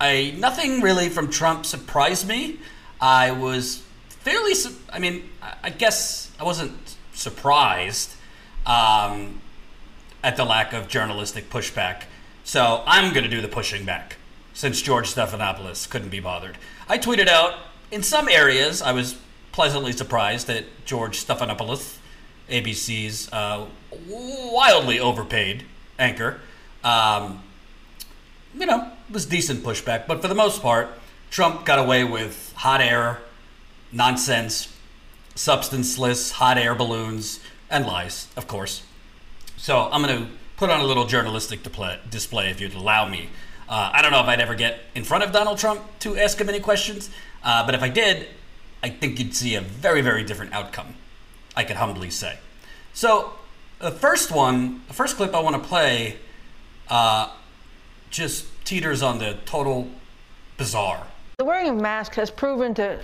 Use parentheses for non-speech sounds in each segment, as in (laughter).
I nothing really from Trump surprised me. I was fairly. I mean, I guess I wasn't surprised um, at the lack of journalistic pushback. So I'm going to do the pushing back since George Stephanopoulos couldn't be bothered. I tweeted out in some areas I was pleasantly surprised that George Stephanopoulos, ABC's uh, wildly overpaid anchor, um, you know, was decent pushback. But for the most part, Trump got away with hot air, nonsense, substanceless hot air balloons, and lies, of course. So I'm going to put on a little journalistic display if you'd allow me. Uh, I don't know if I'd ever get in front of Donald Trump to ask him any questions, uh, but if I did, I think you'd see a very, very different outcome, I could humbly say. So, the first one, the first clip I want to play, uh, just teeters on the total bizarre. The wearing of masks has proven to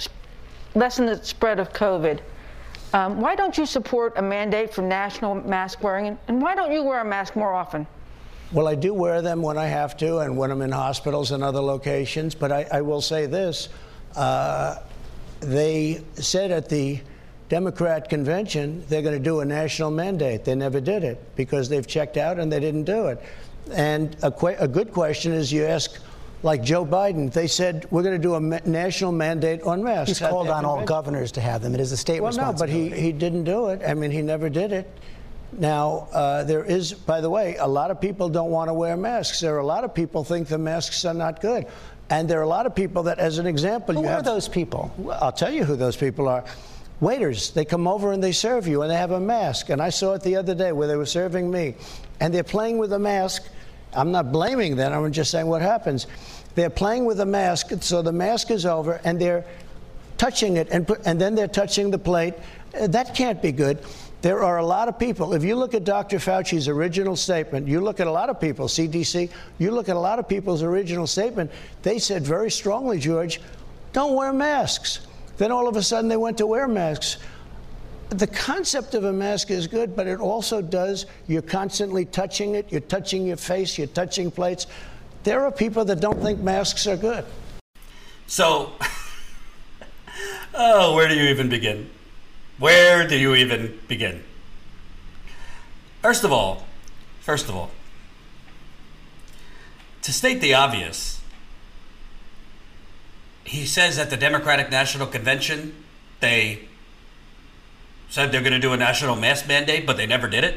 lessen the spread of COVID. Um, why don't you support a mandate for national mask wearing? And why don't you wear a mask more often? Well, I do wear them when I have to and when I'm in hospitals and other locations. But I, I will say this uh, they said at the Democrat convention they're going to do a national mandate. They never did it because they've checked out and they didn't do it. And a, a good question is you ask, like Joe Biden, they said we're going to do a ma- national mandate on masks. He's called on all (laughs) governors to have them. It is a state well, responsibility. no, but he, he didn't do it. I mean, he never did it. Now, uh, there is, by the way, a lot of people don't want to wear masks. There are a lot of people think the masks are not good. And there are a lot of people that, as an example, who you are have. those people? Well, I'll tell you who those people are. Waiters, they come over and they serve you, and they have a mask. And I saw it the other day where they were serving me, and they're playing with a mask. I'm not blaming them. I'm just saying what happens. They're playing with a mask, so the mask is over, and they're touching it, and, and then they're touching the plate. Uh, that can't be good. There are a lot of people. If you look at Dr. Fauci's original statement, you look at a lot of people, CDC, you look at a lot of people's original statement, they said very strongly, George, don't wear masks. Then all of a sudden they went to wear masks. The concept of a mask is good, but it also does, you're constantly touching it, you're touching your face, you're touching plates. There are people that don't think masks are good. So, (laughs) oh, where do you even begin? Where do you even begin? First of all, first of all, to state the obvious, he says at the Democratic National Convention they said they're going to do a national mask mandate, but they never did it.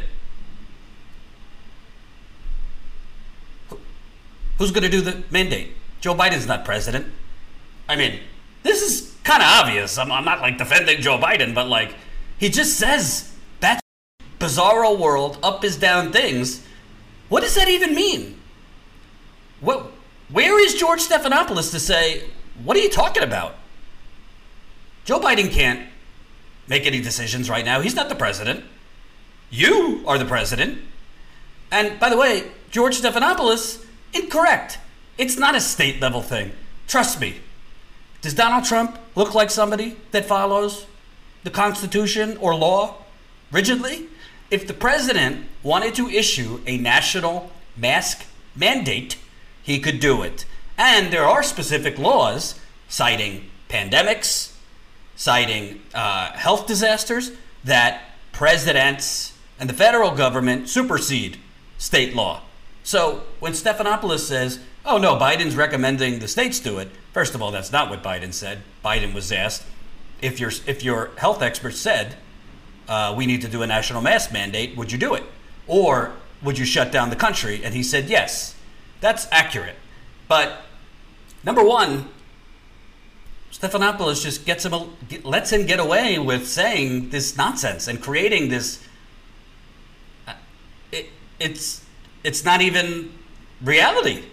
Who's going to do the mandate? Joe Biden's not president. I mean, this is kind of obvious. I'm, I'm, not like defending Joe Biden, but like, he just says that bizarro world, up is down things. What does that even mean? What, where is George Stephanopoulos to say, what are you talking about? Joe Biden can't make any decisions right now. He's not the president. You are the president. And by the way, George Stephanopoulos Incorrect. It's not a state level thing. Trust me. Does Donald Trump look like somebody that follows the Constitution or law rigidly? If the president wanted to issue a national mask mandate, he could do it. And there are specific laws citing pandemics, citing uh, health disasters that presidents and the federal government supersede state law. So when Stephanopoulos says, oh no, Biden's recommending the states do it, first of all, that's not what Biden said. Biden was asked if your, if your health expert said, uh, we need to do a national mask mandate, would you do it? Or would you shut down the country? And he said yes. That's accurate. But number one, Stephanopoulos just gets him, lets him get away with saying this nonsense and creating this. Uh, it, it's it's not even reality.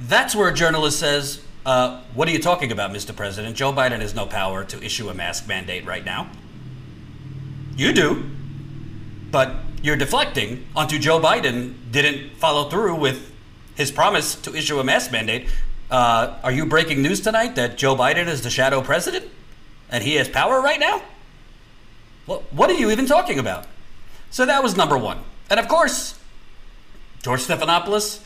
That's where a journalist says, uh, What are you talking about, Mr. President? Joe Biden has no power to issue a mask mandate right now. You do. But you're deflecting onto Joe Biden didn't follow through with his promise to issue a mask mandate. Uh, are you breaking news tonight that Joe Biden is the shadow president and he has power right now? Well, what are you even talking about? So that was number one. And of course, George Stephanopoulos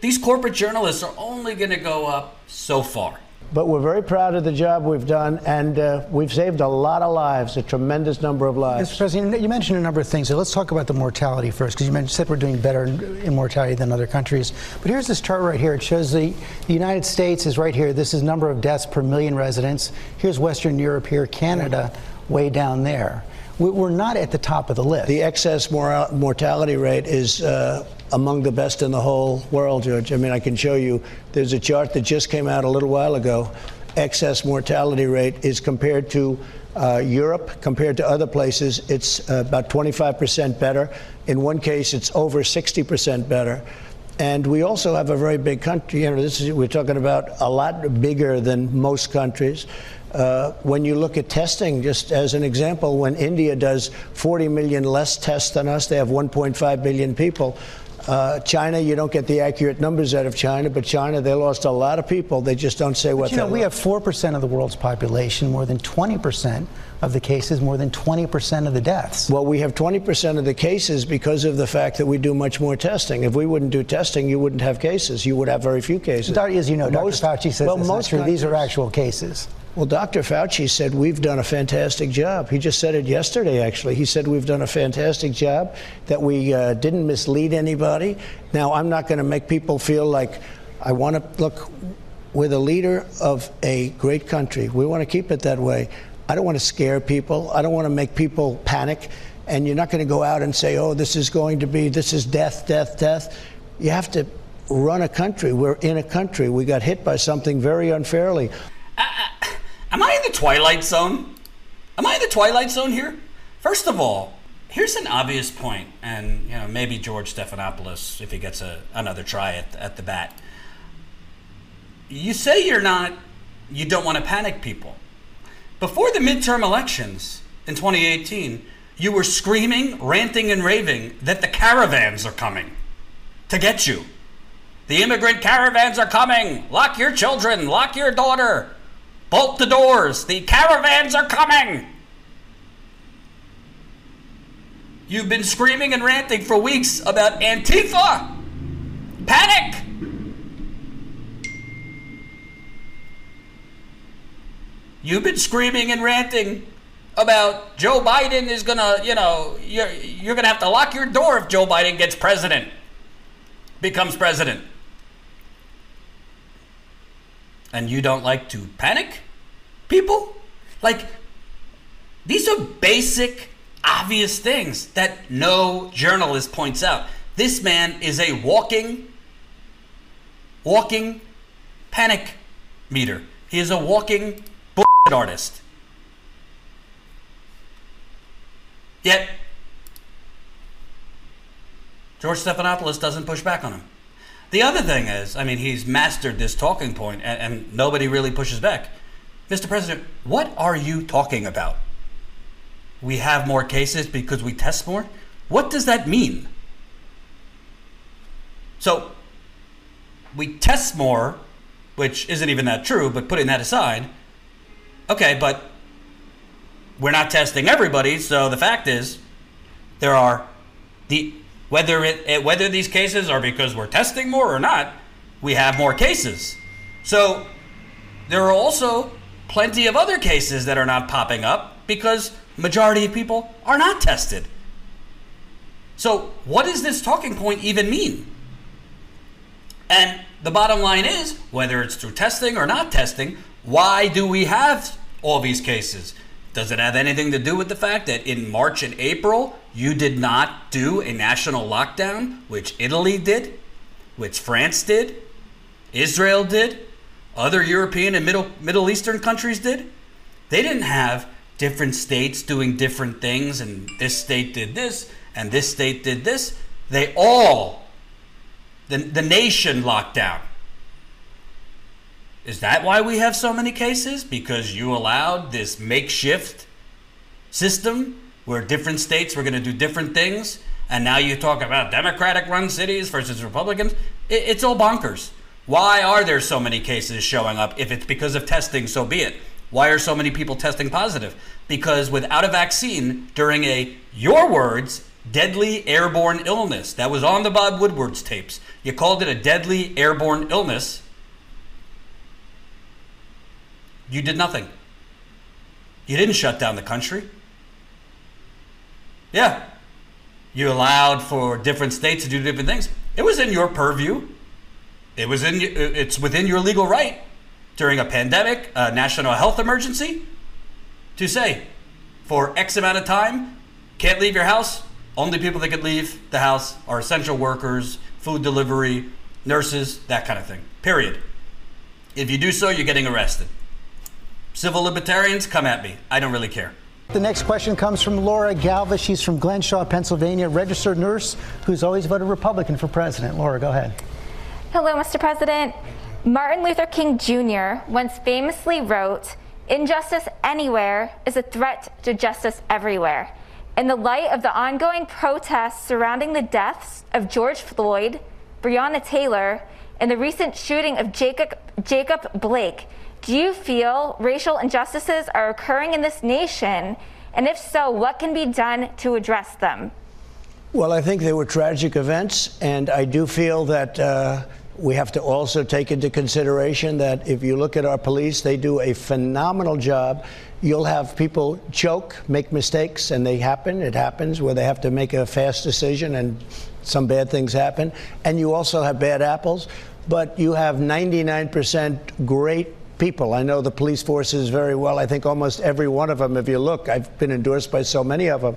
these corporate journalists are only going to go up so far. But we're very proud of the job we've done, and uh, we've saved a lot of lives, a tremendous number of lives. Mr. President, you mentioned a number of things. So let's talk about the mortality first, because you mentioned, said we're doing better in mortality than other countries. But here's this chart right here. It shows the, the United States is right here. This is number of deaths per million residents. Here's Western Europe here, Canada, way down there. We're not at the top of the list. The excess mor- mortality rate is uh, among the best in the whole world, George. I mean, I can show you. There's a chart that just came out a little while ago. Excess mortality rate is compared to uh, Europe, compared to other places, it's uh, about 25% better. In one case, it's over 60% better. And we also have a very big country. You know, this is, we're talking about a lot bigger than most countries. Uh, when you look at testing, just as an example, when India does 40 million less tests than us, they have 1.5 billion people. Uh, China, you don't get the accurate numbers out of China, but China, they lost a lot of people. They just don't say what. You know, we have four percent of the world's population, more than 20 percent of the cases, more than 20 percent of the deaths. Well, we have 20 percent of the cases because of the fact that we do much more testing. If we wouldn't do testing, you wouldn't have cases. You would have very few cases. As you know, most, Dr. Fauci says well, most. These are actual cases. Well, Dr. Fauci said we've done a fantastic job. He just said it yesterday, actually. He said we've done a fantastic job, that we uh, didn't mislead anybody. Now, I'm not going to make people feel like I want to look, we're the leader of a great country. We want to keep it that way. I don't want to scare people, I don't want to make people panic. And you're not going to go out and say, oh, this is going to be, this is death, death, death. You have to run a country. We're in a country. We got hit by something very unfairly. Am I in the twilight zone? Am I in the twilight zone here? First of all, here's an obvious point, and you know maybe George Stephanopoulos, if he gets a, another try at, at the bat. You say you're not, you don't want to panic people. Before the midterm elections in 2018, you were screaming, ranting, and raving that the caravans are coming to get you. The immigrant caravans are coming. Lock your children, lock your daughter. Bolt the doors! The caravans are coming! You've been screaming and ranting for weeks about Antifa! Panic! You've been screaming and ranting about Joe Biden is gonna, you know, you're, you're gonna have to lock your door if Joe Biden gets president, becomes president. And you don't like to panic? people? Like, these are basic, obvious things that no journalist points out. This man is a walking, walking panic meter. He is a walking bullshit artist. Yet, George Stephanopoulos doesn't push back on him. The other thing is, I mean, he's mastered this talking point, and, and nobody really pushes back. Mr. President, what are you talking about? We have more cases because we test more? What does that mean? So, we test more, which isn't even that true, but putting that aside, okay, but we're not testing everybody, so the fact is there are the whether it whether these cases are because we're testing more or not, we have more cases. So there are also plenty of other cases that are not popping up because majority of people are not tested. So, what does this talking point even mean? And the bottom line is whether it's through testing or not testing, why do we have all these cases? Does it have anything to do with the fact that in March and April you did not do a national lockdown, which Italy did, which France did, Israel did, other European and Middle Middle Eastern countries did. They didn't have different states doing different things, and this state did this, and this state did this. They all, the, the nation locked down. Is that why we have so many cases? Because you allowed this makeshift system where different states were going to do different things, and now you talk about Democratic run cities versus Republicans? It's all bonkers. Why are there so many cases showing up? If it's because of testing, so be it. Why are so many people testing positive? Because without a vaccine, during a, your words, deadly airborne illness. That was on the Bob Woodward's tapes. You called it a deadly airborne illness. You did nothing. You didn't shut down the country. Yeah. You allowed for different states to do different things. It was in your purview. It was in uh, it's within your legal right during a pandemic, a national health emergency to say for X amount of time, can't leave your house. Only people that could leave the house are essential workers, food delivery, nurses, that kind of thing. Period. If you do so, you're getting arrested. Civil libertarians, come at me. I don't really care. The next question comes from Laura Galva. She's from Glenshaw, Pennsylvania, registered nurse who's always voted Republican for president. Laura, go ahead. Hello, Mr. President. Martin Luther King Jr. once famously wrote, Injustice anywhere is a threat to justice everywhere. In the light of the ongoing protests surrounding the deaths of George Floyd, Breonna Taylor, and the recent shooting of Jacob, Jacob Blake, do you feel racial injustices are occurring in this nation? And if so, what can be done to address them? Well, I think they were tragic events, and I do feel that uh, we have to also take into consideration that if you look at our police, they do a phenomenal job. You'll have people choke, make mistakes, and they happen. It happens where they have to make a fast decision and some bad things happen. And you also have bad apples, but you have 99% great people. I know the police forces very well. I think almost every one of them, if you look, I've been endorsed by so many of them.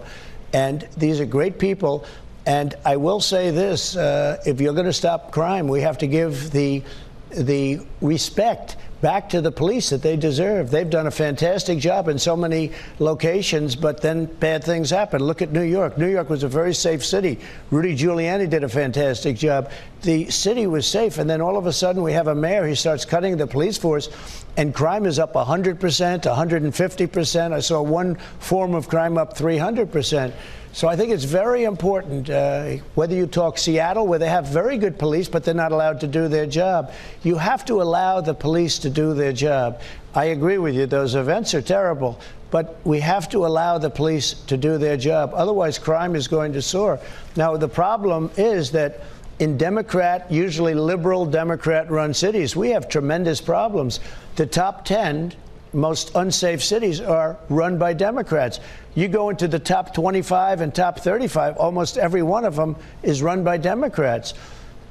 And these are great people. And I will say this uh, if you're going to stop crime, we have to give the, the respect back to the police that they deserve. They've done a fantastic job in so many locations, but then bad things happen. Look at New York. New York was a very safe city. Rudy Giuliani did a fantastic job. The city was safe, and then all of a sudden we have a mayor who starts cutting the police force, and crime is up 100%, 150%. I saw one form of crime up 300%. So I think it's very important, uh, whether you talk Seattle, where they have very good police, but they're not allowed to do their job. You have to allow the police to do their job. I agree with you, those events are terrible, but we have to allow the police to do their job. Otherwise, crime is going to soar. Now, the problem is that in Democrat, usually liberal Democrat run cities, we have tremendous problems. The top 10 most unsafe cities are run by Democrats. You go into the top 25 and top 35, almost every one of them is run by Democrats.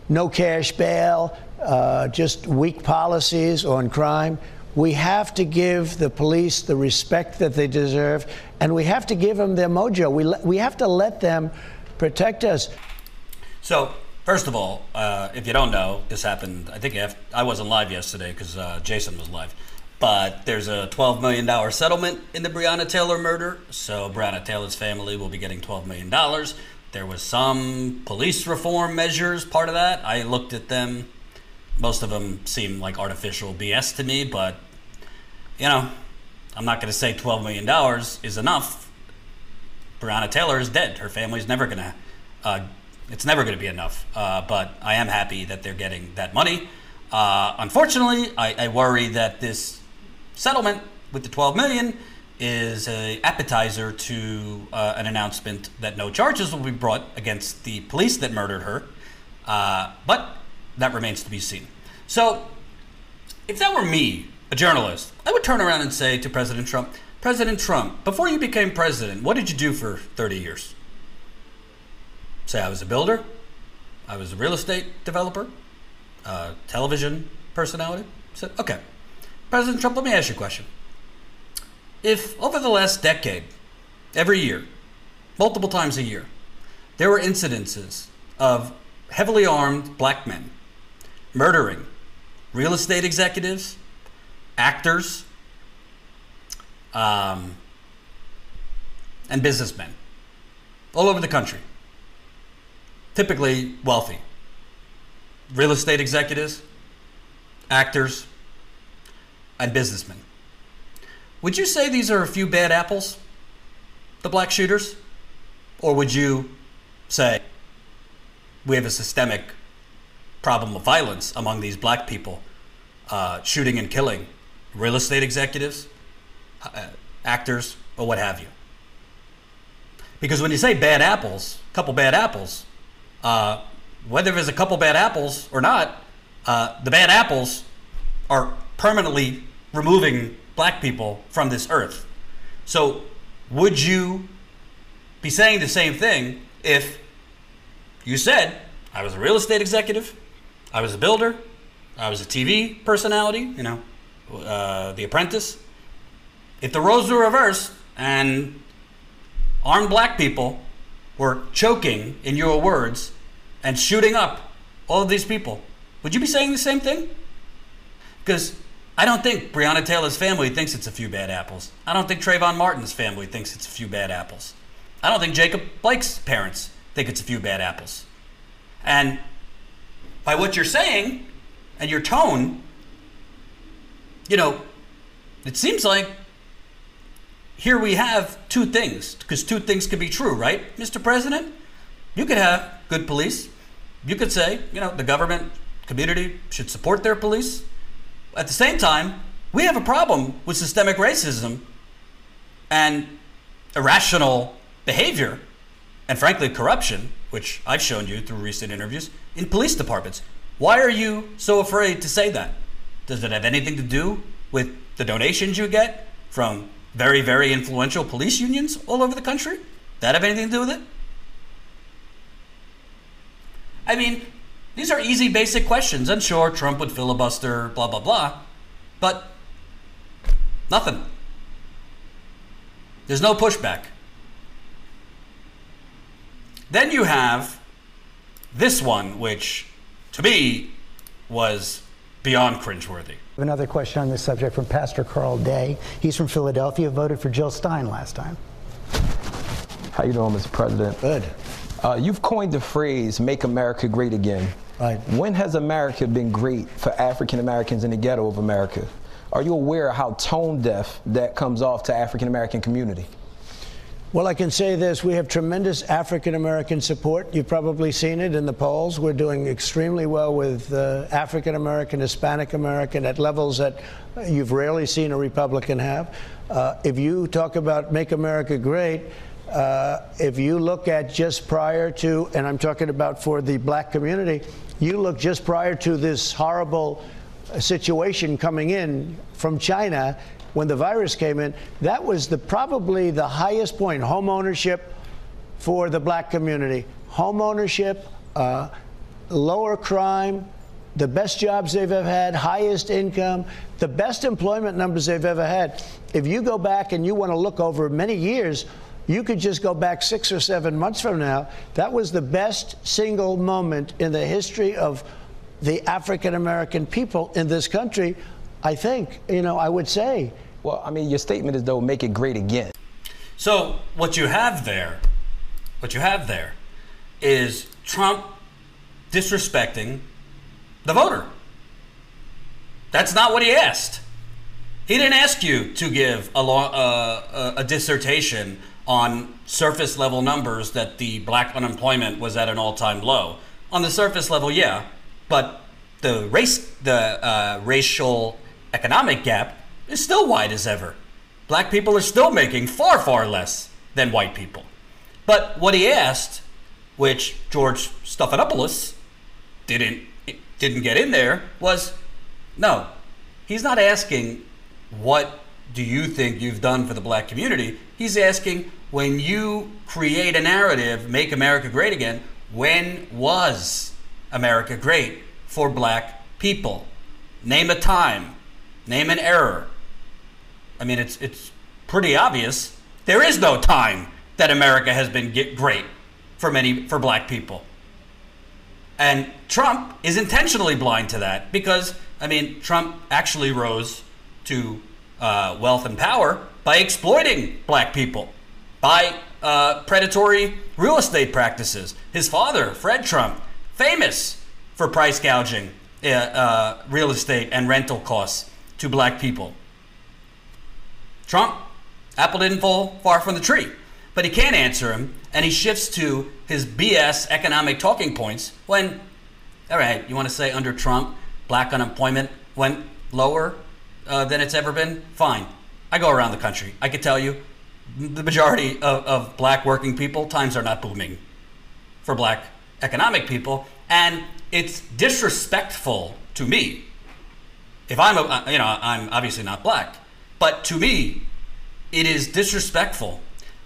No cash bail, uh, just weak policies on crime. We have to give the police the respect that they deserve, and we have to give them their mojo. We, we have to let them protect us. So, first of all, uh, if you don't know, this happened. I think I wasn't live yesterday because uh, Jason was live. But there's a $12 million settlement in the Breonna Taylor murder, so Breonna Taylor's family will be getting $12 million. There was some police reform measures part of that. I looked at them. Most of them seem like artificial BS to me, but you know, I'm not going to say $12 million is enough. Breonna Taylor is dead. Her family's never going to, uh, it's never going to be enough. Uh, but I am happy that they're getting that money. Uh, unfortunately, I, I, worry that this settlement with the 12 million is an appetizer to uh, an announcement that no charges will be brought against the police that murdered her. Uh, but that remains to be seen. So, if that were me, a journalist, I would turn around and say to President Trump, President Trump, before you became president, what did you do for 30 years? Say I was a builder, I was a real estate developer, a television personality. Said, okay. President Trump, let me ask you a question. If over the last decade, every year, multiple times a year, there were incidences of heavily armed black men murdering real estate executives, actors, um, and businessmen all over the country, typically wealthy. Real estate executives, actors, and businessmen. Would you say these are a few bad apples, the black shooters? Or would you say we have a systemic problem of violence among these black people, uh, shooting and killing real estate executives, uh, actors, or what have you? Because when you say bad apples, a couple bad apples, uh, whether there's a couple bad apples or not, uh, the bad apples are permanently removing black people from this earth. So, would you be saying the same thing if you said, I was a real estate executive, I was a builder, I was a TV personality, you know, uh, The Apprentice? If the roles were reversed and armed black people were choking, in your words, and shooting up all of these people, would you be saying the same thing? Because I don't think Breonna Taylor's family thinks it's a few bad apples. I don't think Trayvon Martin's family thinks it's a few bad apples. I don't think Jacob Blake's parents think it's a few bad apples. And by what you're saying and your tone, you know, it seems like here we have two things, because two things could be true, right, Mr. President? You could have good police. You could say, you know, the government, community should support their police at the same time, we have a problem with systemic racism and irrational behavior, and frankly, corruption, which I've shown you through recent interviews, in police departments. Why are you so afraid to say that? Does it have anything to do with the donations you get from very, very influential police unions all over the country? That have anything to do with it? I mean, these are easy, basic questions. And sure, Trump would filibuster, blah, blah, blah. But nothing. There's no pushback. Then you have this one, which to me was beyond cringeworthy. Another question on this subject from Pastor Carl Day. He's from Philadelphia, voted for Jill Stein last time. How you doing, Mr. President? Good. Uh, you've coined the phrase "Make America Great Again." Right. When has America been great for African Americans in the ghetto of America? Are you aware of how tone deaf that comes off to African American community? Well, I can say this. We have tremendous African American support. You've probably seen it in the polls. We're doing extremely well with uh, African American, Hispanic American at levels that you've rarely seen a Republican have. Uh, if you talk about Make America Great, uh, if you look at just prior to, and I'm talking about for the black community, you look just prior to this horrible situation coming in from China when the virus came in, that was the probably the highest point home ownership for the black community. Home ownership, uh, lower crime, the best jobs they've ever had, highest income, the best employment numbers they've ever had. If you go back and you want to look over many years, you could just go back six or seven months from now. That was the best single moment in the history of the African American people in this country. I think, you know, I would say. Well, I mean, your statement is though, make it great again. So what you have there, what you have there, is Trump disrespecting the voter. That's not what he asked. He didn't ask you to give a, long, uh, a dissertation on surface level numbers that the black unemployment was at an all time low. On the surface level, yeah, but the race, the uh, racial economic gap is still wide as ever. Black people are still making far, far less than white people. But what he asked, which George Stephanopoulos didn't didn't get in there, was no. He's not asking what do you think you've done for the black community. He's asking when you create a narrative, make America great again, when was America great for black people? Name a time, name an error. I mean, it's, it's pretty obvious. There is no time that America has been great for many for black people. And Trump is intentionally blind to that because, I mean, Trump actually rose to uh, wealth and power by exploiting black people, by uh, predatory real estate practices. His father, Fred Trump, famous for price gouging uh, uh real estate and rental costs to black people. Trump, apple didn't fall far from the tree, but he can't answer him, and he shifts to his BS economic talking points when, all right, you want to say under Trump, black unemployment went lower uh, than it's ever been? Fine. I go around the country. I can tell you the majority of, of black working people, times are not booming for black economic people. And it's disrespectful to me. If I'm, a, you know, I'm obviously not black, but to me, it is disrespectful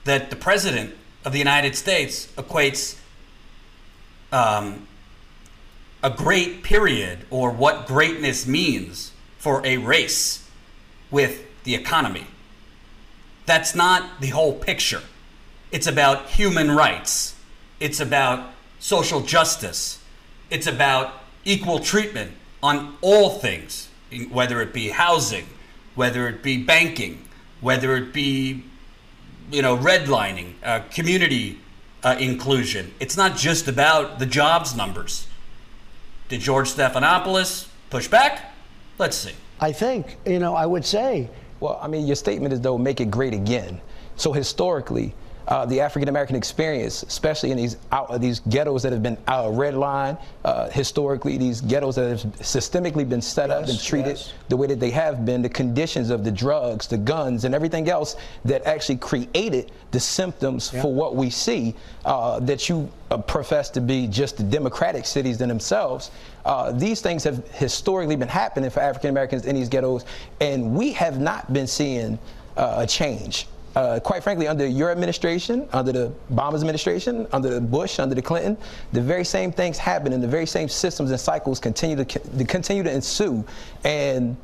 that the president of the United States equates um, a great period or what greatness means for a race with the economy. That's not the whole picture. It's about human rights. It's about social justice. It's about equal treatment on all things, whether it be housing, whether it be banking, whether it be, you know, redlining, uh, community uh, inclusion. It's not just about the jobs numbers. Did George Stephanopoulos push back? Let's see. I think, you know, I would say. Well, I mean, your statement is, though, make it great again. So historically, uh, the African American experience, especially in these out, these ghettos that have been uh, redlined uh, historically, these ghettos that have systemically been set yes, up and treated yes. the way that they have been, the conditions of the drugs, the guns, and everything else that actually created the symptoms yeah. for what we see uh, that you uh, profess to be just the democratic cities in themselves. Uh, these things have historically been happening for African Americans in these ghettos, and we have not been seeing a change uh, quite frankly, under your administration, under the Obama's administration, under the Bush, under the Clinton, the very same things happen, and the very same systems and cycles continue to, to continue to ensue. And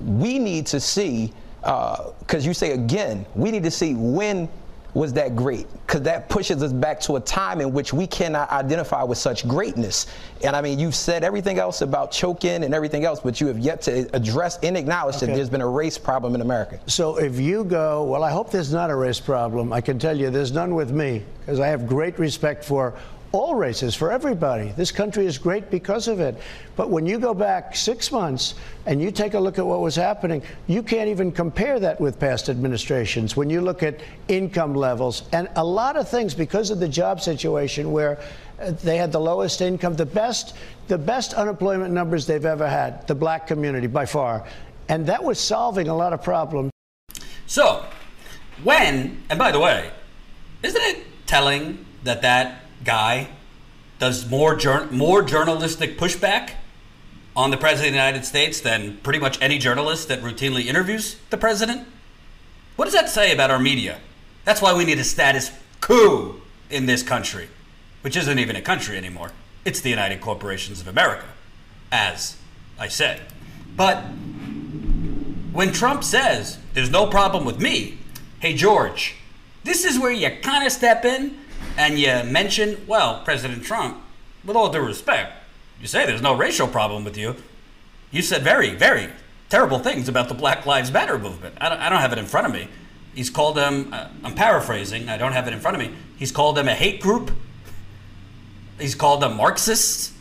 we need to see, because uh, you say again, we need to see when was that great because that pushes us back to a time in which we cannot identify with such greatness. And I mean, you've said everything else about choking and everything else, but you have yet to address and acknowledge okay. that there's been a race problem in America. So if you go, well, I hope there's not a race problem. I can tell you there's none with me because I have great respect for all races, for everybody. This country is great because of it. But when you go back six months and you take a look at what was happening, you can't even compare that with past administrations. When you look at income levels and a lot of things because of the job situation where uh, they had the lowest income, the best, the best unemployment numbers they've ever had, the black community by far. And that was solving a lot of problems. So, when, and by the way, isn't it telling that that guy does more more journalistic pushback on the president of the United States than pretty much any journalist that routinely interviews the president? What does that say about our media? That's why we need a status quo in this country, which isn't even a country anymore. It's the United Corporations of America, as I said. But when Trump says, there's no problem with me, hey, George, this is where you kind of step in and you mention, well, President Trump, with all due respect, you say there's no racial problem with you. You said very, very terrible things about the Black Lives Matter movement. I don't, I don't have it in front of me. He's called them, uh, I'm paraphrasing, I don't have it in front of me. He's called them a hate group. He's called them Marxists.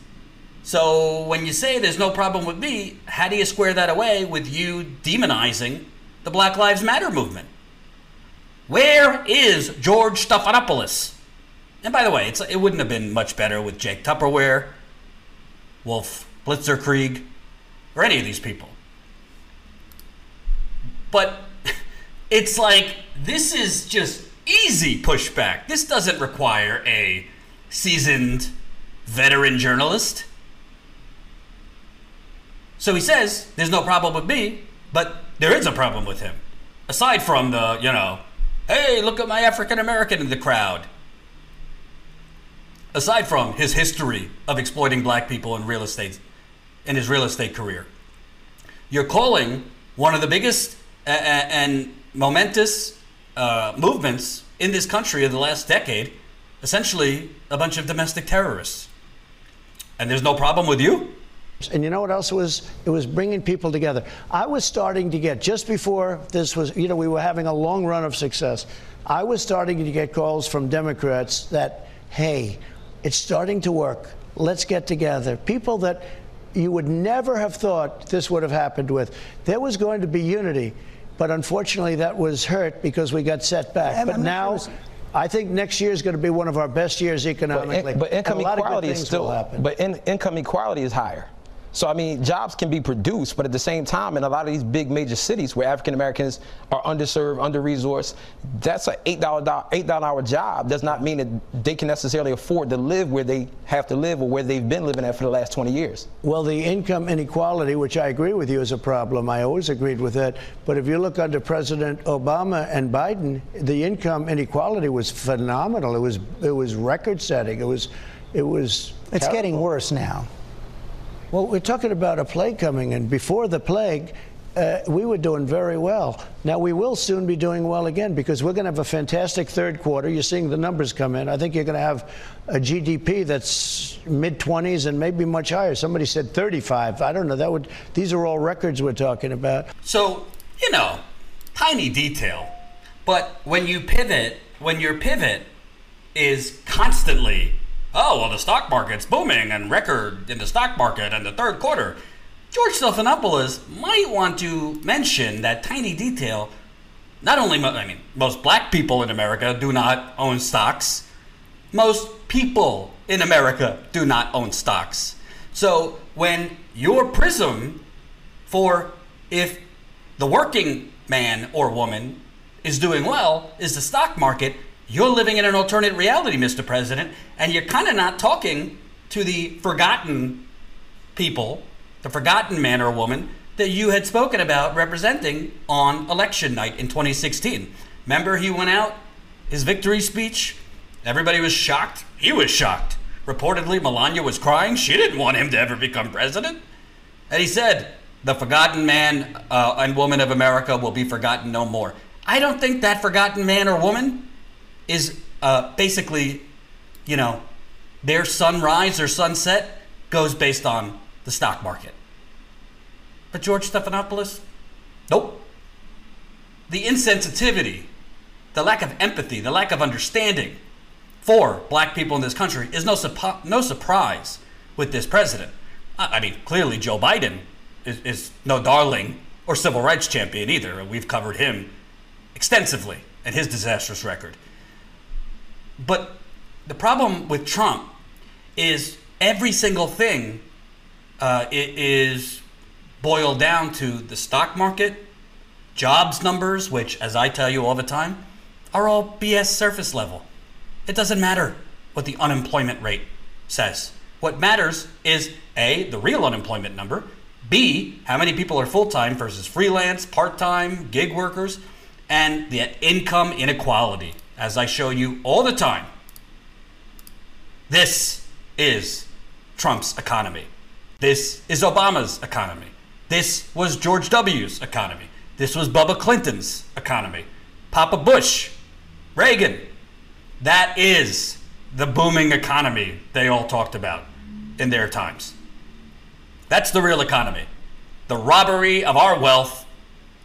So when you say there's no problem with me, how do you square that away with you demonizing the Black Lives Matter movement? Where is George Stephanopoulos? And by the way, it wouldn't have been much better with Jake Tupperware, Wolf Blitzerkrieg, or any of these people. But (laughs) it's like this is just easy pushback. This doesn't require a seasoned veteran journalist. So he says, there's no problem with me, but there is a problem with him. Aside from the, you know, hey, look at my African American in the crowd aside from his history of exploiting black people in real estate in his real estate career. You're calling one of the biggest and momentous uh, movements in this country in the last decade essentially a bunch of domestic terrorists. And there's no problem with you? And you know what else it was? It was bringing people together. I was starting to get, just before this was, you know, we were having a long run of success. I was starting to get calls from Democrats that, hey, it's starting to work. Let's get together. People that you would never have thought this would have happened with. There was going to be unity, but unfortunately that was hurt because we got set back. Yeah, but now. I think next year is going to be one of our best years economically. But, in, but income equality is still. But in, income equality is higher. So, I mean, jobs can be produced, but at the same time, in a lot of these big major cities where African Americans are underserved, under resourced, that's an $8, $8 hour job. Does not mean that they can necessarily afford to live where they have to live or where they've been living at for the last 20 years. Well, the income inequality, which I agree with you, is a problem. I always agreed with that. But if you look under President Obama and Biden, the income inequality was phenomenal. It was it was record setting. It was it was. It's terrible. getting worse now. Well, we're talking about a plague coming in. Before the plague, uh, we were doing very well. Now we will soon be doing well again because we're going to have a fantastic third quarter. You're seeing the numbers come in. I think you're going to have a GDP that's mid 20s and maybe much higher. Somebody said 35. I don't know. That would. These are all records we're talking about. So, you know, tiny detail. But when you pivot, when your pivot is constantly, oh, well, the stock market's booming and record in the stock market and the third quarter, George Stephanopoulos might want to mention that tiny detail. Not only, I mean, most black people in America do not own stocks. Most people in America do not own stocks. So when your prism for if the working man or woman is doing well is the stock market, you're living in an alternate reality, Mr. President, and you're kind of not talking to the forgotten people, the forgotten man or woman that you had spoken about representing on election night in 2016. Remember, he went out, his victory speech, everybody was shocked. He was shocked. Reportedly, Melania was crying. She didn't want him to ever become president. And he said, the forgotten man uh, and woman of America will be forgotten no more. I don't think that forgotten man or woman is uh, basically, you know, their sunrise or sunset goes based on the stock market. But George Stephanopoulos, nope. The insensitivity, the lack of empathy, the lack of understanding for black people in this country is no, suppo- no surprise with this president. I I mean, clearly Joe Biden is, is no darling or civil rights champion either. We've covered him extensively and his disastrous record. But the problem with Trump is every single thing uh, it is boiled down to the stock market, jobs numbers, which, as I tell you all the time, are all BS surface level. It doesn't matter what the unemployment rate says. What matters is A, the real unemployment number, B, how many people are full time versus freelance, part time, gig workers, and the income inequality, as I show you all the time. This is Trump's economy. This is Obama's economy. This was George W.'s economy. This was Bubba Clinton's economy. Papa Bush, Reagan. That is the booming economy they all talked about in their times. That's the real economy. The robbery of our wealth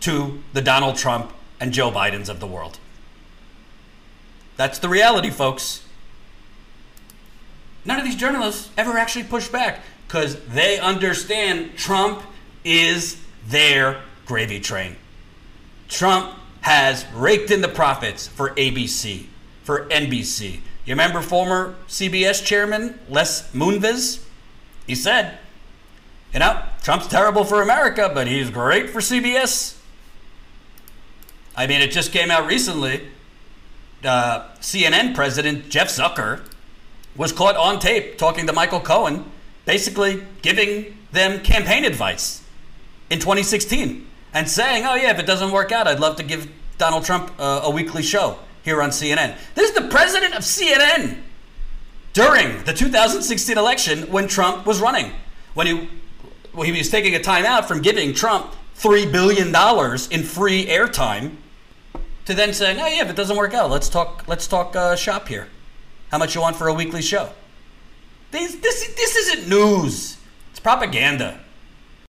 to the Donald Trump and Joe Bidens of the world. That's the reality, folks. None of these journalists ever actually push back because they understand Trump is their gravy train. Trump has raked in the profits for ABC, for NBC. You remember former CBS chairman Les Moonves? He said, you know, Trump's terrible for America, but he's great for CBS. I mean, it just came out recently. Uh, CNN president Jeff Zucker was caught on tape talking to Michael Cohen, basically giving them campaign advice in 2016 and saying, oh, yeah, if it doesn't work out, I'd love to give Donald Trump uh, a weekly show here on CNN. This is the president of CNN during the 2016 election when Trump was running. When he, when he was taking a timeout from giving Trump $3 billion in free airtime to then saying, oh, yeah, if it doesn't work out, let's talk, let's talk uh, shop here. How much you want for a weekly show? This, this, this isn't news. It's propaganda.